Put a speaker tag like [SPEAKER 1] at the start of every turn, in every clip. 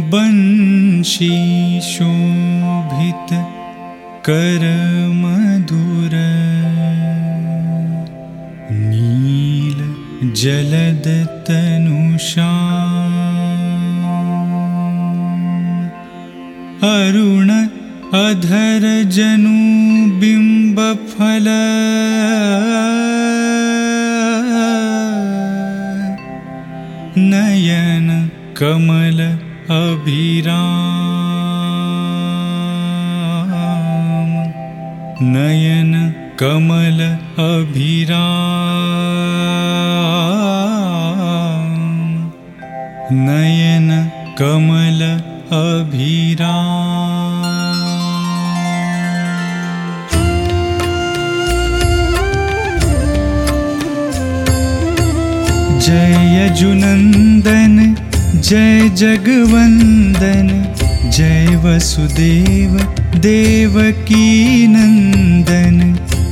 [SPEAKER 1] बंशी शोभित कर मधुर। नील जलद तनुषा अरुण अधर जनु बिंब फल। नयन कमल अभिराम। नयन कमल अभिराम। नयन कमल अभिराम। जय जुनन्दन जय जगवन्दन जय वसुदेव देवकी नन्दन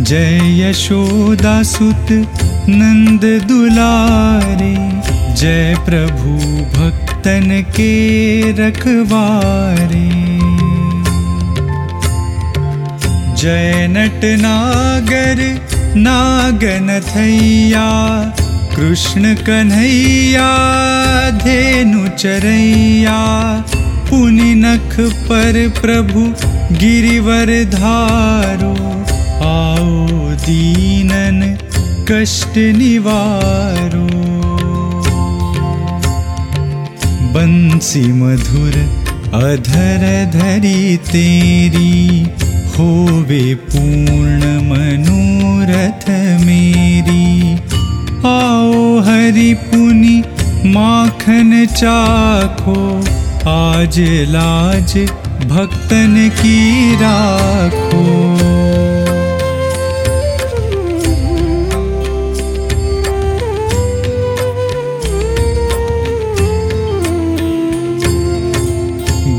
[SPEAKER 1] जय यशोदासुत नन्द दुलारे जय प्रभु भक्तन के रखवारे। जय नटनागर नागनथैया कृष्ण कन्हैया धेनु चरैया पुनि नख पर प्रभु गिरिवर धारो। आओ दीनन कष्ट निवारो। बंसी मधुर अधर धरी तेरी होवे पूर्ण मनोरथ चाखो। आज लाज भक्तन की राखो।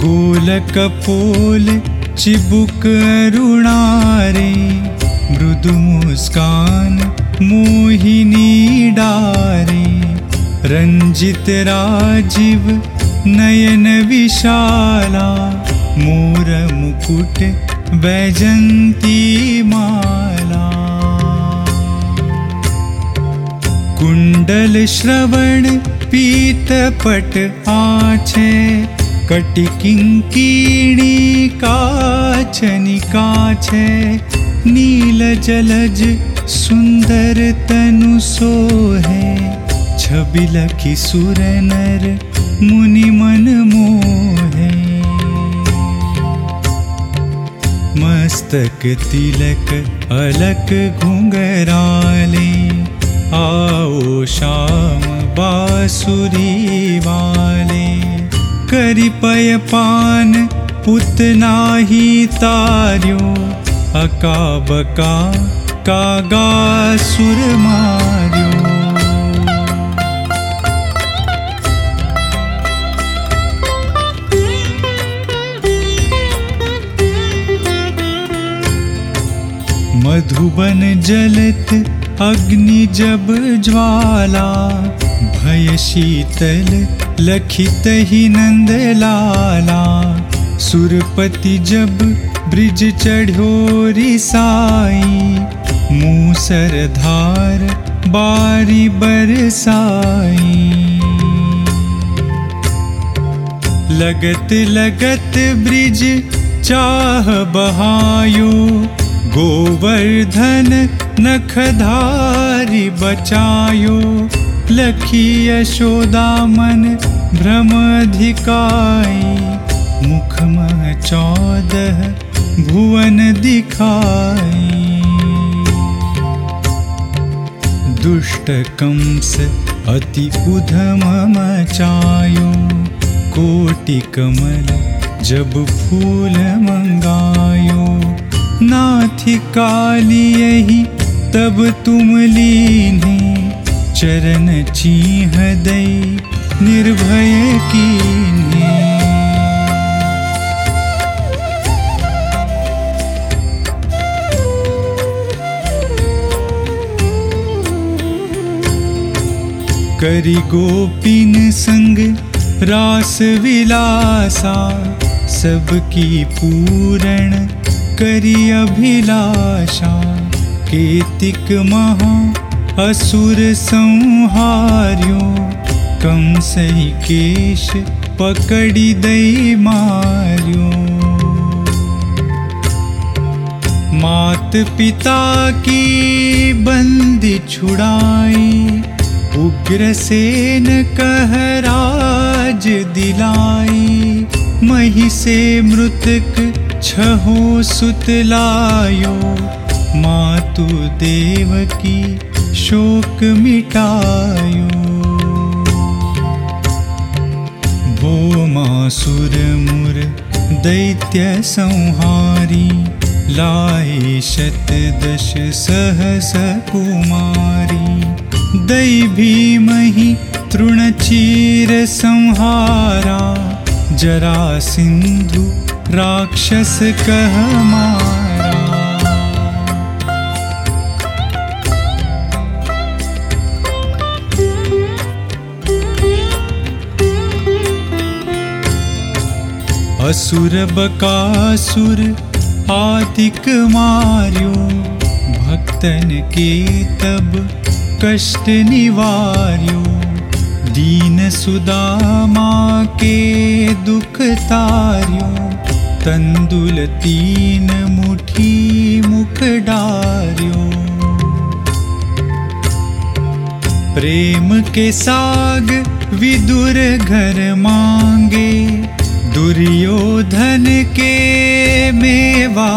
[SPEAKER 1] गोलक पोल चिबुक अरुणारे मृदु मुस्कान मोहिनी डारे रंजित राजीव नयन विशाला मोर मुकुट वैजंती माला। कुंडल श्रवण पीतपट आछे कटिकिङ्कीणी काचनि काछे नील जलज सुन्दर तनु सोहे छबिलखि सुर नर मुनि मन मोहे। मस्तक तिलक अलक आओ शाम बासुरी वाले। करिपय पान पुतनाही तार्यो अकाबका कागा सुर मधुबन जलत अग्नि जब ज्वाला भय शीतल लखित ही नंद लाला सुरपति जब ब्रिज चढ़ो रिसाई मूसर धार बारी बरसाई। लगत लगत ब्रिज चाह बहायो गोवर्धन नखधारी बचायो लखी यशोदा मन भ्रम अधिकाई मुख चौदह भुवन दिखाई। दुष्ट कंस अति उधम मचायो कोटि कमल जब फूल मंगायो नाथि काली यही तब तुम लीने। चरण चीह दई निर्भय कीने। करी गोपिन संग रास विलासा सबकी पूरण करी अभिलाषा, केतिक महा असुर संहार्यो, कंसई केश पकड़ी दई मार्यो। मात पिता की बंदी छुड़ाई उग्रसेन कह राज दिलाई, मही से मृतक छहो सुतलायो मातु देव की शोक मिटायो। मासुर मुर दैत्य संहारी लाए शत दश सहस कुमारी। दैभी मही तृणचीर संहारा जरा सिंधु राक्षस कह मारा। असुर बकासुर आदिक मार्यो भक्तन के तब कष्ट निवार्यो। दीन सुदामा के दुख तार्यो तंदुल तीन मुठी मुख डार्यो। प्रेम के साग विदुर घर मांगे, दुर्योधन के मेवा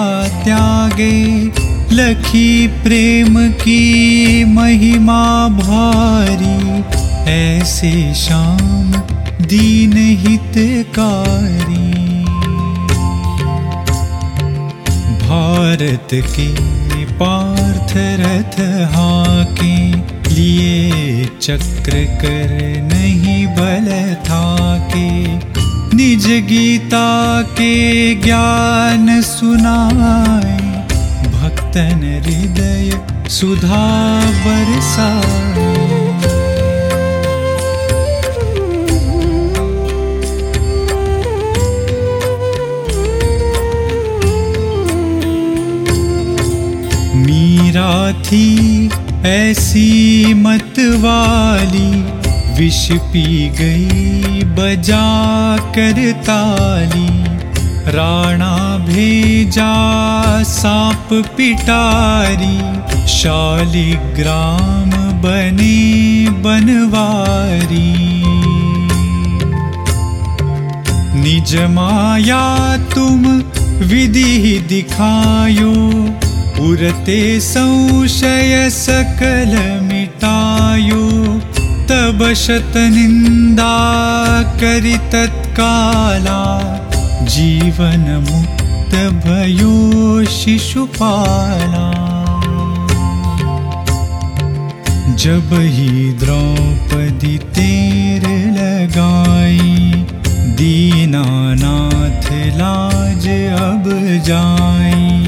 [SPEAKER 1] त्यागे। लखी प्रेम की महिमा भारी, ऐसे शाम दीन हितकारी भारत के पार्थ रथ हाके, लिए चक्र कर नहीं बल था के निज गीता के ज्ञान सुनाए, भक्तन हृदय सुधा बरसाए। मीरा थी ऐसी मत वाली विष पी गई बजा कर ताली। राणा भेजा सांप पिटारी शालिग्राम बने बनवारी। निज माया तुम विधि दिखायो उरते संशय सकल मिटायो तब शत निंदा करि तत्काला जीवन मुक्त भयो शिशुपाला। जब ही द्रौपदी तेर लगाई दीनानाथ लाज अब जाई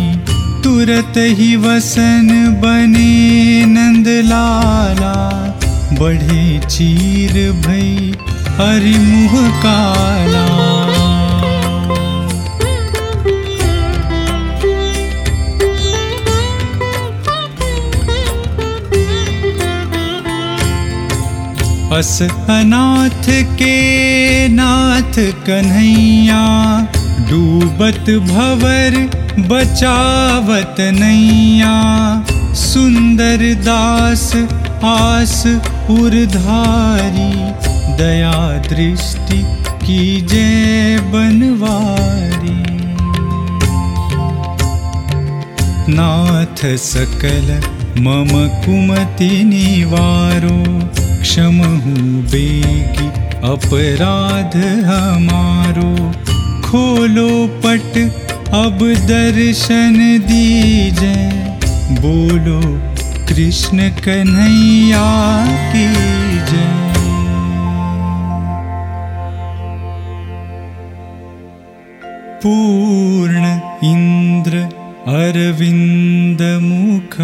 [SPEAKER 1] तुरत ही वसन बने नंद लाला बढ़े चीर भई हरिमुह काला। अस अनाथ के नाथ कन्हैया डूबत भवर बचावत नैया सुंदर दास आस उर्धारी दया दृष्टि की जय बनवारी। नाथ सकल मम कुमति निवारो क्षमहु बेगी अपराध हमारो। खोलो पट अब दर्शन दीजे। बोलो कृष्ण कन्हैया की जय पूर्ण इन्द्र अरविन्दमुख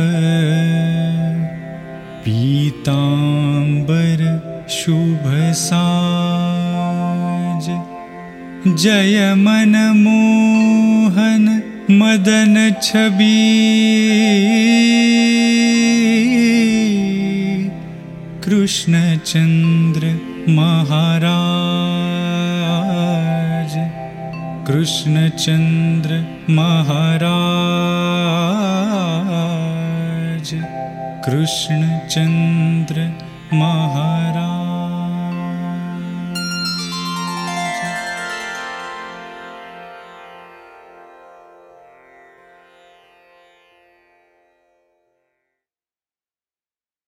[SPEAKER 1] पीताम्बर शुभसा जय मनमोहन मदन छवि कृष्णचन्द्र महाराज। कृष्णचन्द्र महाराज। कृष्णचन्द्र महाराज